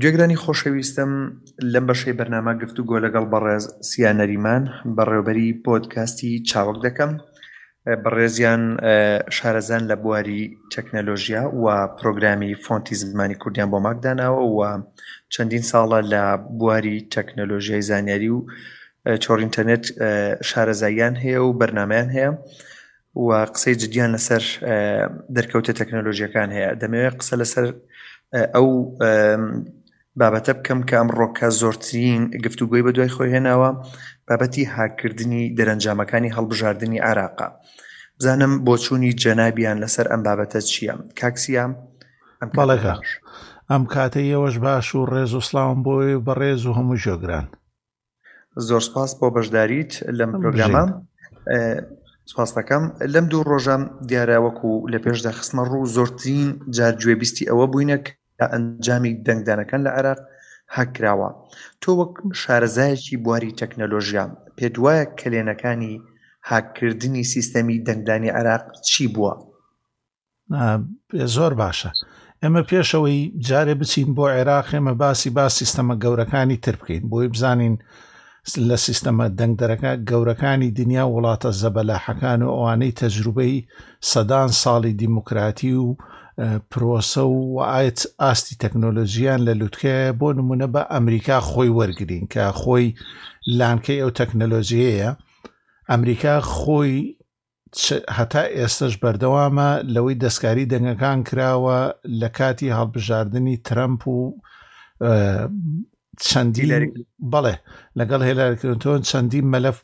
گوێگرانی خۆشەویستم لەم بەشەی بەرنامە گفتوگۆ لەگەڵ بەڕێز سیا نەریمان بەڕێوبەری پۆدکاستی چاوگ دەکەم بەڕێزیان شارەزان لە بواری تەکنەلۆژیا و پرۆگرامی فۆنتی زمانی کوردیان بۆ ماکداناوە و چەندین ساڵە لە بواری تەکنەلۆژیای زانیاری و چۆڕ ئینتەرنێت شارەزاییان هەیە و بەرنمەیان هەیە و قسەی جدیان لەسەر دەرکەوتە تەکنەلۆژیەکان هەیە دەمەوێت قسە لەسەر ئەو بابەتە بکەم کە ئەم ڕۆکە زۆرترین گفتوگوۆی بە دوای خۆی هێناوە بابەتی هاکردنی دەرەنجامەکانی هەڵبژاردننی عراقا بزانم بۆچوونی جەنابیان لەسەر ئەم بابەتە چییە کاکسیام ئەم بەڵێکە ئەم کاتە ئێوەش باش و ڕێز و سلااوم بۆی بەڕێز و هەموو ژۆگران زۆر سپاس بۆ بەشداریت لەم پرۆگرامە سپاس دەکەم لەم دوو ڕۆژە دیارە وەکو لە پێشدا خستمە ڕوو زۆرترین جار گوێبیستی ئەوە بووینە کە ئەنجامی دەنگدانەکان لە عێراق هەکراوە تۆ وەک شارەزایەکی بواری تەکنەلۆژیا پێت وایە کلێنەکانی هاککردنی سیستەمی دەنگدانی عێراق چی بووە؟ زۆر باشە ئێمە پێشەوەی جارێ بچین بۆ عێراق ئێمە باسی با سیستەمە گەورەکانی تر بکەین بۆی بزانین لە سیستەمە دەنگدەرەکە گەورەکانی دنیا وڵاتە زەبەلاحەکان و ئەوانەی تەجروبەی سەدان ساڵی دیموکراتی و پرۆسە و ئاەت ئاستی تەکنۆلۆژیان لە لوتکە بۆ نمونە بە ئەمریکا خۆی وەرگین کە خۆی لانکەی ئەو تەکنەلۆژیەیە ئەمریکا خۆی چ هەتا ئێستەش بەردەوامە لەوەی دەستکاری دەنگەکان کراوە لە کاتی هەڵبژاردنی ترەمپ و چەندی بەڵێ لەگەڵ هێلارکردۆن چەندی مەلەف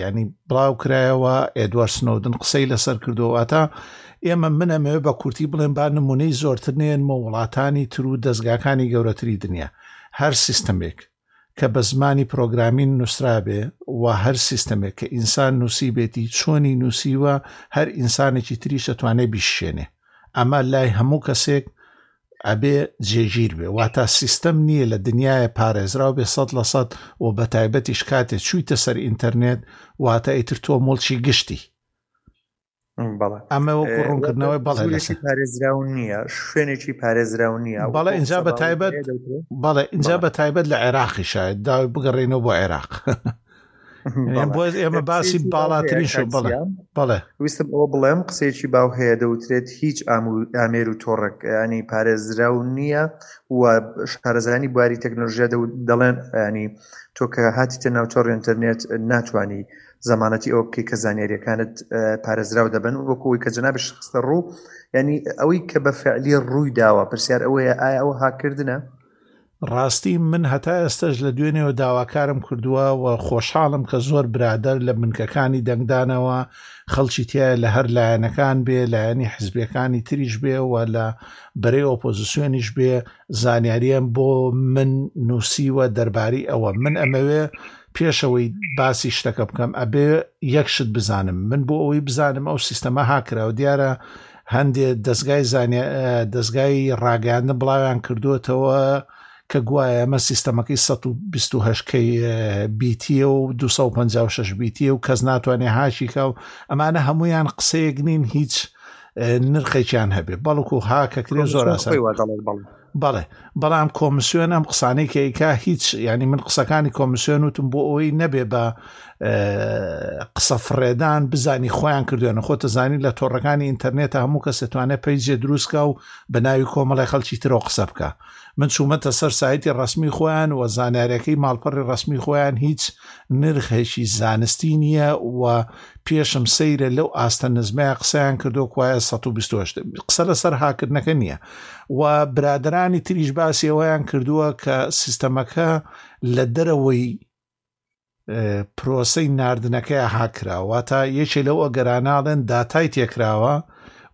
ینی بڵاو کرایەوە ئێدوار سنودن قسەی لەسەر کردووە تا ئێمە منەمەوێ بە کورتی بڵێن با نمونەی زۆرتر نێنمە وڵاتانی تر و دەستگاکانی گەورەتری دنیا هەر سیستمێک کە بە زمانی پرۆگرامین نووسرابێ و هەر سیستەمێک کە ئینسان نووسیبێتی چۆنی نووسیوە هەر ئینسانێکی تریش ئەتوانێ بیشکێنێ ئەمە لای هەموو کەسێک ئەبێ جێگیر بێ واتا سیستەم نییە لە دنیاە پارێزراو بێ سەد لە سەد و بە تایبەتیش کاتێ چوویتە سەر ئینتەرنێت واتە ئیتر تۆ مڵکی گشتی ئەمە وەکو ڕوونکردنەوەی بەڵێ پارێزراو نییە شوێنێکی پارێزراو نییە بەڵێ اینجا بە تایبەت بەڵێ اینجا بە تایبەت لە عێراقی شاید داوای بگەڕێنەوە بۆ عێراق بۆ ئێمە باسی باڵاترین شو بڵێ بڵێ ویستم ئەوە بڵێم قسێکی باو هەیە دەوترێت هیچ ئامێر و تۆڕک ینی پارێزرا و نییە و شارەزانی بواری تەکنۆلژیا دەڵێن ینی تۆ کە هاتیتە ناوچۆڕ ئینتەرنێت ناتانی زەمانەتی ئەوە بکەیت کە زانیاریەکانت پارێزراو دەبن وەکو ئەوی کە جنابش خستە ڕوو ینی ئەوەی کە بە فعلی ڕووی داوە پرسیار ئەوەیە ئایا ئەوە هاکردنە ڕاستی من هەتا ئێستش لە دوێنێەوە داواکارم کردووە و خۆشحاڵم کە زۆر برادەر لە بنکەکانی دەنگدانەوە خەڵکی تایە لە هەر لایەنەکان بێ لایەنی حزبەکانی تریش بێ و لە بەرەی ئۆپۆزیسیۆنیش بێ زانیاریان بۆ من نووسیوە دەرباری ئەوە من ئەمەوێ پێش ئەوەی باسی شتەکە بکەم ئەبێ یەک شت بزانم من بۆ ئەوەی بزانم ئەو سیستەمە هاکراوە دیارە هەندێ دەستگای زانیا دەستگای ڕاگەاندن بڵاویان کردووەتەوە کە گوایە ئەمە سیستەمەکەی 1970 بیتیە و 256 بیتیە و کەس ناتوانێت هاشیکە و ئەمانە هەمویان قسەیەک نین هیچ نرخێکیان هەبێ بەڵکو هاکەکرێ زۆر ئاسان بەڵێ بەڵام کۆمسیۆن ئەم قسانەی کەیکا هیچ ینی من قسەکانی کۆمسیۆن وتم بۆ ئەوەی نەبێ بە قسە فڕێدان بزانی خۆیان کردوێنە خۆتە زانی لە تۆڕەکانی ئینتەرنێت هەموو کەس دەتوانێت پەیجێ دروستکە و بە ناوی کۆمەڵی خەڵکی ترۆ قسە بکە من چوومەتە سەر سایتی ڕسمی خۆیان و زانارەکەی ماڵپەڕی ڕسمی خۆیان هیچ نرخێکی زانستی نییە و پێشم سەیرە لەو ئاستە نزمەیە قسەیان کردو کوایە سەد و بیست و هەشت قسە لەسەر هاکردنەکە نییە و برادرانی تریش باسی ئەوەیان کردووە کە سیستەمەکە لە دەرەوەی پرۆسەی نردنەکەی هاکراوە تا یەکێ لەو ئەگەراناڵێن داتای تێکراوە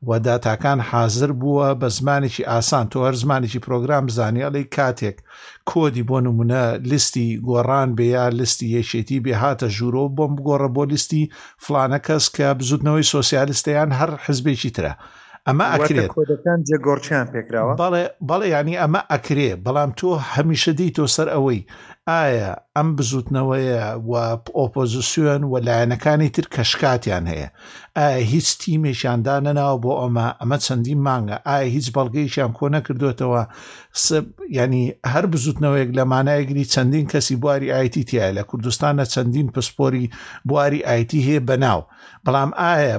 و داتاکان حازر بووە بە زمانێکی ئاسان تۆ هەر زمانێکی پرۆگرام بزانی ئەڵی کاتێک کۆدی بۆ نمونە لیستی گۆڕان بێ یا لیستی یەکێتی بێ هاتە ژوورۆ بۆم بگۆڕە بۆ لیستی فلانە کەس کە بزوتنەوەی سۆسیالستیان هەر حزبێکی ترە ئەمە ئەکرێت کۆدەکان جێگۆڕچیان پێکراوە بەڵێ بەڵێ ینی ئەمە ئەکرێ بەڵام تۆ هەمیشە دی تۆ سەر ئەوەی ئایا ئەم بزوتنەوەیە و ئۆپۆزیسیۆن و لایەنەکانی تر کەشکاتیان هەیە ئایا هیچ تیمێکیان دانەناوە بۆ ئەمە ئەمە چەندین مانگە ئایا هیچ بەڵگەیشیان کۆ نەکردوێتەوە ینی هەر بزوتنەوەیەک لە مانایگری چەندین کەسی بواری ئایتی تایە لە کوردستانە چەندین پسپۆری بواری ئایتی هەیە بەناو بەڵام ئایا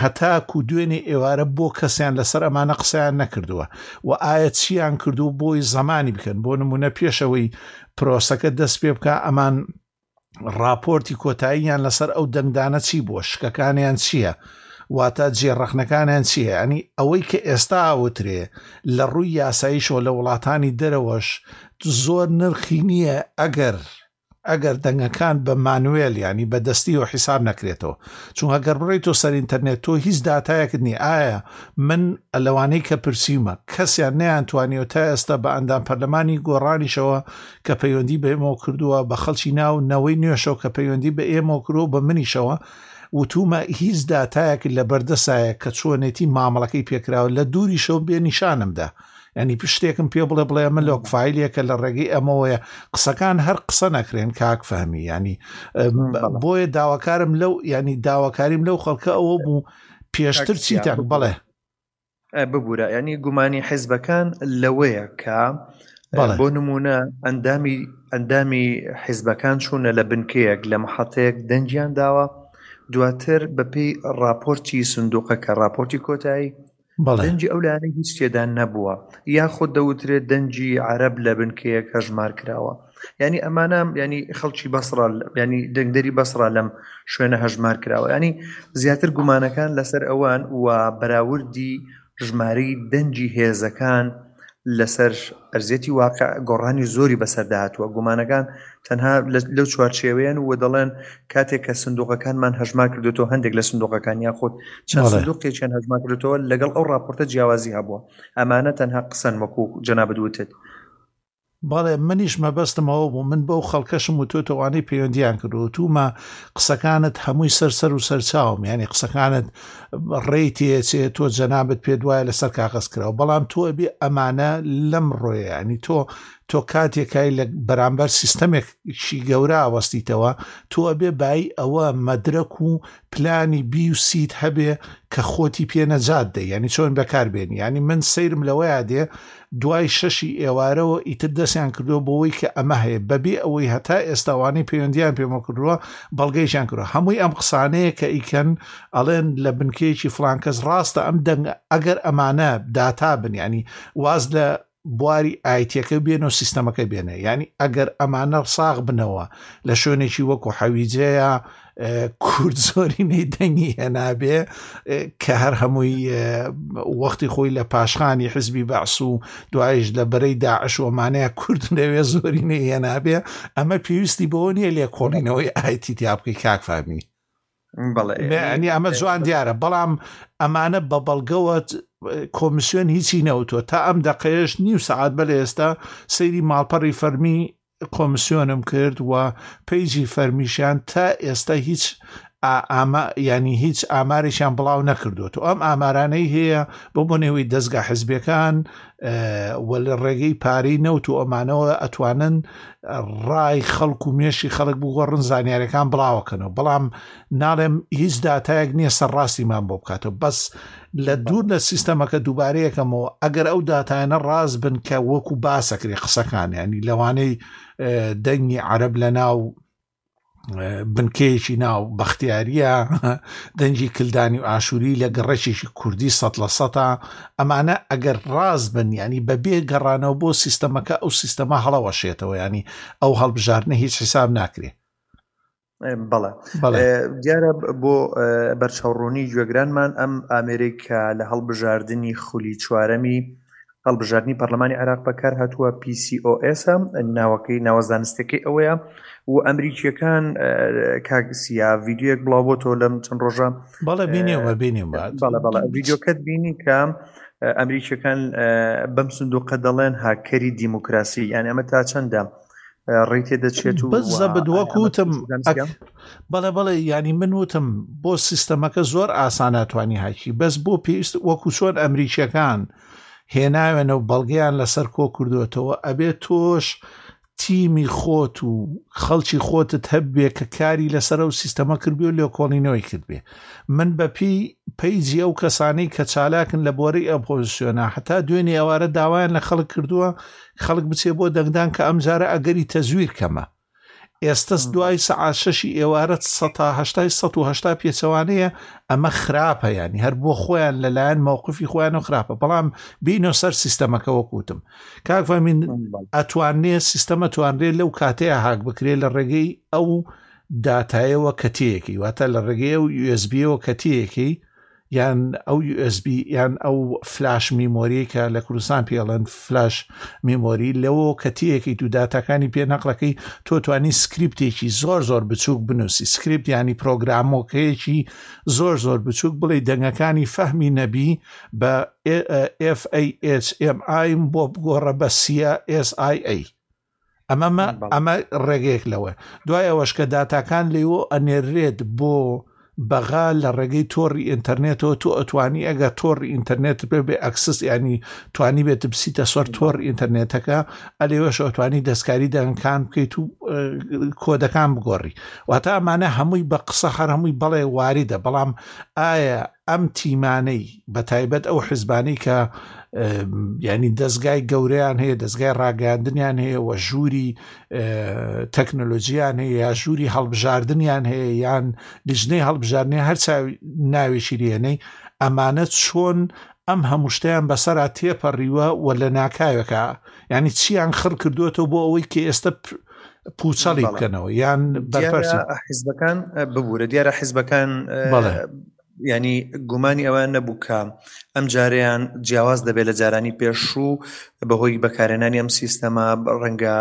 هەتاک و دوێنێ ئێوارە بۆ کەسیان لەسەر ئەمانە قسەیان نەکردووە و ئایا چیان کردو بۆی زمانی بکەن بۆ نمونە پێشەوەی پرۆسەکە دەست پێ بکە ئەمان ڕاپۆرتی کۆتاییان لەسەر ئەو دەنگدانە چی بووە شکەکانیان چییە واتە جێ ڕەخنەکانیان چیە ئەنی ئەوەی کە ئێستا وترێ لە ڕووی یاساییشەوە لە وڵاتانی دەرەوەش زۆر نرخی نییە ئەگەر ئەگەر دەنگەکان بە مانوێل ینی بەدەستی و حیساب نەکرێتەوە چون ئەگەر بڕی تۆ سەر ئینتەرنێت تۆ هیچ دااتایەکت نی ئایا من لەوانەی کە پرسیمە کەسیان نیان توانیەوە تا ئێستا بە ئەندام پەرلەمانی گۆڕانیشەوە کە پەیوەندی بە ئێمەوە کردووە، بە خەڵکی ناو نەوەی نوێشەوە کە پەیوەندی بە ئێمەوە کردووە و بە منیشەوە، وتوومە هیچ داتایەک لە بەردەستایە کە چۆنێتی مامەڵەکەی پێ کراوە، لە دووریشەوە بێ نیشانم دا. یانی شتێکم پێ بڵێ بڵێ ئەمە لۆگ فایلێکە لە ڕێگەی ئەمەوەیە قسەکان هەر قسە نەکرێن کاک فەهمی یانی بۆیە داواکارم لەو یانی داواکاریم لەو خەڵکە ئەوە بوو پێشتر چیتان بڵێ ببورە ینی گومانی حیزبەکان لەوەیە کە بۆ نمونە ئەندامی ئەندامی حیزبەکان چوونە لە بنکەیەک لە مححەتەیەک دەنگیان داوە دواتر بەپی راپۆرتی سندوقە کە راپۆرتی کۆتایی دەنجی ئەو لایەنە هیچ تێدان نەبووە یاخود دەوترێت دەنجی عرب لە بنکەیەک هەژمار کراوە یانی ئەمانە ینی خەڵکی بەسڕ ینی دەنگدەری بەسڕ لەم شوێنە هەژمار کراوە ینی زیاتر گومانەکان لەسەر ئەوان و بەراوردی ژمارەی دەنجی هێزەکان لەسەر ئەرزێتی واقع گۆڕانی زۆری بەسەرداهاتوە گومانەکان تەنها لەو چوارچێوەیەن و دەڵێن کاتێک کە سندوقەکانمان هەژما کردێتەوە هەندێک لە سندوقەکان یاخود چەند سندوقێکیان هەژما کردێتەوە لەگەڵ ئەو راپۆرتە جیاوازی هەبووە ئەمانە تەنها قسەن وەکو جەنابدوتت بەڵێ منیش مەبەستم ئەوە بوو من بەو خەڵکەشم و تۆ تەوانەی پەیوەندیان کردو توومە قسەکانت هەمووی سەر سەر و سەرچاوم ینی قسەکانت ڕێی تێچێ تۆ جەنابەت پێ دوایە لەسەر کاغز کراوە بەڵام تۆ بێ ئەمانە لەم ڕۆیانی تۆ تۆ کاتێکای لە بەرامبەر سیستەمێکشی گەورە وەستیتەوە تۆ ئەبێ بای ئەوە مەدرک و پلانی بی و سیت هەبێ کە خۆتی پێ نەجات دە یعنی چۆن بەکاربێنی ینی من سەیرم لەوەیە دێ دوای شەشی ئێوارەوە ئیتر دەستیان کردو بۆەوەی کە ئەمە هەیە بەبێ ئەوەی هەتا ئێستاوانی پەیوەندیان پێمە کردووە بەڵگەیشان کردوە هەمووی ئەم قسانەیە کە ئیکەن ئەڵێن لە بنکەیەکی فلانکەس ڕاستە ئەم دەنگ ئەگەر ئەمانە داتا بنیانی واز لە بواری ئایتیەکە بێن و سیستەمەکە بێنێ ینی ئەگەر ئەمانە ساغ بنەوە لە شوێنێکی وەکو حەویجەیە کورد زۆرینەی دەنگی هێنابێ کە هەر هەمووی وەختی خۆی لە پاشخانی حزبی بەعس و دوایش لە بەرەی داعش ومانەیە کورد لەوێ زۆرینەی هێنابێ ئەمە پێویستی بەوە نیە لێکۆڵینەوەی ئایتی تیا بکەی کاکفامی بەڵێ ئەمە جوان دیارە بەڵام ئەمانە بە بەڵگەوە کۆمیسیۆن هیچی نەوتوە تا ئەم دەقەیەش نیو سعات بەل ئێستا سەیری ماڵپەڕی فەرمی کۆمیسیۆنم کرد و پیجی فەرمیشیان تا ئێستا هیچ ئاما ینی هیچ ئامارێکیان بڵاو نەکردووە ئەم ئامارانەی هەیە بۆ بۆ نێوەی دەستگا حزبەکان و لە ڕێگەی پارەی نەوت و ئەمانەوە ئەتوانن ڕای خەڵک و مێشی خەڵک بگۆڕن زانیارەکان بڵاوەکەنەوە بەڵام ناڵێم هیچ دااتایەک نییە سەر ڕاستیمان بۆ بکاتەوە بەس لە دوور لە سیستەمەکە دووبارەیەکەمەوە ئەگەر ئەو دااتانە ڕاست بن کە وەکو باسەکری قسەکانیانی لەوانەی دەنگی عرب لە ناو بنکەیەکی ناو بەختیاریە دەنجی کلدانی و ئاشووری لە گەڕەکێکی کوردی سە لە سەتا ئەمانە ئەگەر ڕاز بن ینی بەبێ گەڕانەوە بۆ سیستەمەکە ئەو سیستەما هەڵەوەشێتەوە ینی ئەو هەڵبژاردنە هیچ حیساب ناکرێ بەڵێ دیارە بۆ بەرچاوڕوونی گوێگرانمان ئەم ئامێرێک کە لە هەڵبژاردننی خولی چوارەمی هەڵبژاردنی پەرلەمانی عێراق بەکارهاتووە PCOS ناوەکەی ناوە زانستەکەی ئەوەیە و ئەمریکیەکان کاگسیا ڤیددیوەک بڵاو بۆ تۆ لەم چەند ڕۆژە بەڵە بینێمە بینیم بەڵە بەڵە ڤیددیوکەت بینی کە ئەمریکیەکان بەم سندوقە دەڵێن هاکەری دیموکراسی یان ئەمە تا چەندە ڕێی تێدەچێت و بەزە بدووەک وتم بەڵێ بەڵێ ینی من وتم بۆ سیستەمەکە زۆر ئاساناتوانی هاکی بەس بۆ پێویست وەکو چۆن ئەمریکیەکان. هێناوێنە و بەڵگەیان لەسەر کۆکردۆتەوە ئەبێ تۆش تیمی خۆت و خەڵکی خۆتت هەبێ کە کاری لەسەر و سیستەمە کردبێ و لێکۆڵینەوەی کردبێ من بە پێی پەیجی ئەو کەسانەی کە چالاکن لە بۆرەی ئەپۆزیسیۆنا هەتا دوێنێ ئەوارە داوایان لە خەڵک کردووە خەڵک بچێ بۆ دەنگدان کە ئەمجارە ئەگەری تەزویر کەمە ئێستەس دوای سەعات شەشی ئێوارە سە تا هەشتای سەد و هەشتا پێچەوانەیە ئەمە خراپە یانی هەر بۆ خۆیان لەلایەن مەوقفی خۆیان و خراپە بەڵام بینۆ سەر سیستەمەکە وەکوتم کاکڤمین ئەتوانێ سیستەمە توانرێت لەو کاتەیە هاک بکرێت لە ڕێگەی ئەو داتایەوە کەتەیەکی واتە لە ڕێگەی و USBەوە کەتەیەکی یان ئەو یو ئێس بی یان ئەو فلاش میمۆری کە لە کوردستان پێڵەن فلاش میمۆری لەوە کە تیەکەی تو داتاکانی پێ نەقلەکەی تۆ توانی سکریپتێکی زۆر زۆر بچووک بنووسی سکریپت ینی پرۆگرامۆکەیەکی زۆر زۆر بچووک بڵی دەنگەکانی فەهمی نەبی بە FAHMI بۆ بگۆڕە بە سیە SIA ئەمەمە ئەمە ڕێگەیەک لەوە دوای ئەوەش کە داتاکان لەوە ئەنێرێت بۆ بەغا لە ڕێگەی تۆری ئینتەرنێتەوە تۆ ئەتوانی ئەگە تۆری ئینتەرنێت پێ بێ ئەکسس ینی توانی بێت بسیتە سەر تۆر ئینتەرنێتەکە ئەلێوەش ئەتوانی دەستکاری دەنگکان بکەیت و کۆدەکان بگۆڕی واتە ئەمانە هەمووی بە قسە هەر هەمووی بەڵێ واریدە بەڵام ئایا ئەم تیمانەی بە تایبەت ئەو حزبانەی کە ینی دەستگای گەورەیان هەیە دەستگای ڕاگەاندنیان هەیە و ژووری تەکنەلۆژیان هەیە یا ژووری هەڵبژاردنیان هەیە یان لیژنەی هەڵبژارنی هەر ناوێکی لێنەی ئەمانە چۆن ئەم هەمووشتیان بەسەرا تێپەڕیوە و لە ناکاوێکە ینی چیان خڕ کردوێتەوە بۆ ئەوەی کە ئێستا پوچەڵی بکەنەوە یان بەرپرسی حیزبەکان ببوورە دیارە حیزبەکان ینی گومانی ئەوان نەبوو کە ئەم جاریان جیاواز دەبێت لە جارانی پێشوو بەهۆی بەکارێنانی ئەم سیستەما ڕەنگە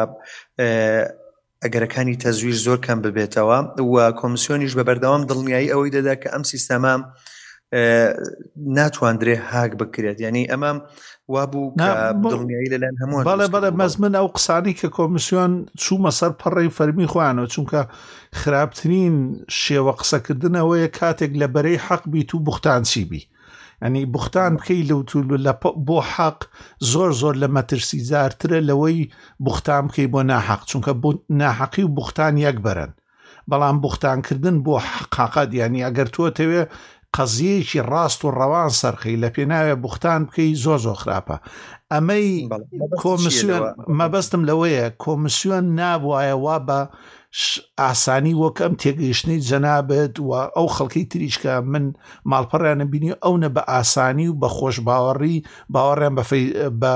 ئەگەرەکانی تەزویر زۆر کەم ببێتەوە و کۆمسیۆنیش بە بەردەوام دڵنیایی ئەوەی دەدا کە ئەم سیستەما ناتواندرێ هاک بکرێت یعنی ئەمە وابوو دڵنیایی لەلایەن هەموو بەڵێ بەڵێ مەز من ئەو قسانی کە کۆمیسیۆن چوومە سەر پەڕی فەرمی خوانەوە چونکە خراپترین شێوە قسەکردنەوەیە کاتێک لە بەرەی حەق بیت و بختانچی بی ئەنی بختان بکەی لەوتول لە بۆ حەق زۆر زۆر لە مەترسی زارترە لەوەی بختان بکەی بۆ ناحەق چونکە بۆ ناحەقی و بختان یەک بەرن بەڵام بوختان کردن بۆ حەقاقەت یانی ئەگەر تۆ تەوێ قەزیەیەکی ڕاست و ڕەوان سەرخی لە پێناوێ بوختان بکەی زۆ زۆ خراپە ئەمەی کۆمسیۆن مەبەستم لەوەیە کۆمسیۆن نابواە وا بە ئاسانی وەکەم تێگەیشتنی جەنابێت و ئەو خەڵکی تریشکە من ماڵپەڕیانە بینی ئەو نە بە ئاسانی و بە خۆش باوەڕی باوەڕیان بە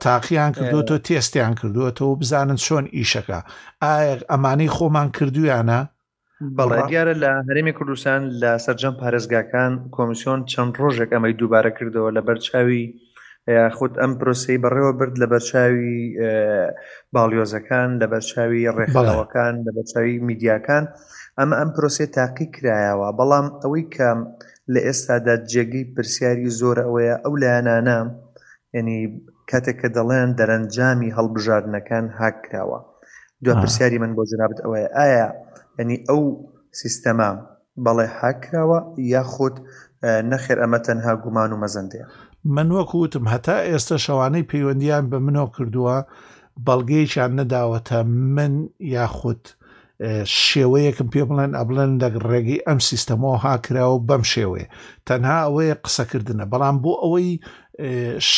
تاقییان کردو تۆ تێستیان کردووەتەوە بزانن چۆن ئیشەکە ئایا ئەمانەی خۆمان کردویانە بەڵێ دیارە لە هەرێمی کوردستان لە سەررجەم پارێزگاکان کۆمیسیۆن چەند ڕۆژێک ئەمەی دووبارە کردەوە لە بەرچاوی خودت ئەم پرۆسی بەڕێوە برد لە بەرچاوی باڵیۆزەکان لە بەرچاوی ڕێکخەڵەوەکان لە بەرچاوی میدیاکان ئەمە ئەم پرۆسی تاقی کرایەوە بەڵام ئەوەی کە لە ئێستادا جێگەی پرسیاری زۆر ئەوەیە ئەو لایەنانە یعنی کاتێک کە دەڵێن دەرەنجامی هەڵبژاردنەکان هاک کراوە دو پرسیاری من بۆ جنابت ئەوەیە ئایا ینی ئەو سیستەما بەڵێ هاک کراوە یاخود نەخێر ئەمە تەنها گومان و مەزەندەیە من وەکو وتم هەتا ئێستا شەوانەی پەیوەندیان بە منەوە کردووە بەڵگەیەکیان نەداوەتە من یاخود شێوەیەکم پێ بڵێن ئەبڵێن لە ڕێگەی ئەم سیستەمەوە هاکراوە بەم شێوەیە تەنها ئەوەیە قسەکردنە بەڵام بۆ ئەوەی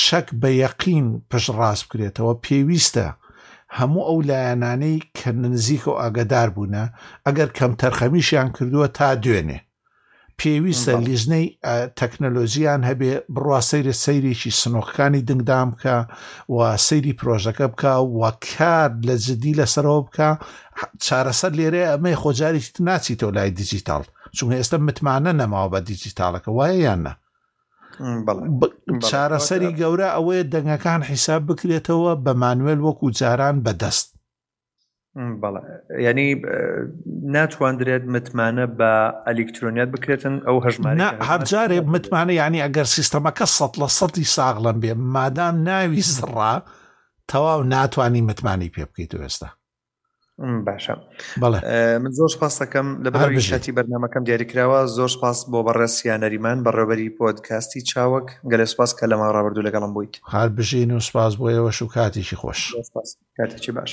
شەک بە یەقین پشت ڕاست بکرێتەوە پێویستە هەموو ئەو لایەنانەی کە نزیک و ئاگدار بوونە ئەگەر کەم تەرخەمیشیان کردووە تا دوێنێ پێویستە لیژنەی تەکنەلۆژییان هەبێ بڕوا سەیرە سەیرێکی سنۆقەکانی دنگدان بکە و سەیری پرۆژەکە بکە و کار لە جددی لەسەرەوە بکە چارەسەر لێرە ئەمەی خۆجارێکی ناچیتەوە لای دیجیتال چون ئێستا متمانە نەماوە بە دیجیتالەکە وایە یان نە چارەسەری گەورە ئەوەیە دەنگەکان حیساب بکرێتەوە بە مانوێل وەکو جاران بەدەست ینی ناتواندرێت متمانە بە ئەلیکترۆنیات بکرێتن ئەو هەژمارە هەرجارێ متمانە ینی ئەگەر سیستەمەکە سە لە سەدی ساغڵم بێ مادام ناوی زڕا تەواو ناتانی متمانی پێ بکەیت وێستا باشە بەڵێ من زۆر پاس دەکەم لە بەشتی بەرنمەکەم دیاریکراوە زۆر پاس بۆ بەڕێسیان نەریمان بەڕێوەری پۆدکاستی چاوەک گەلێ سپاس کە لەما ڕابردوو لەگەڵم بوویت هەر بژین و سپاس بۆ ئێوەش و کاتێکی خۆش کاتێکی باش.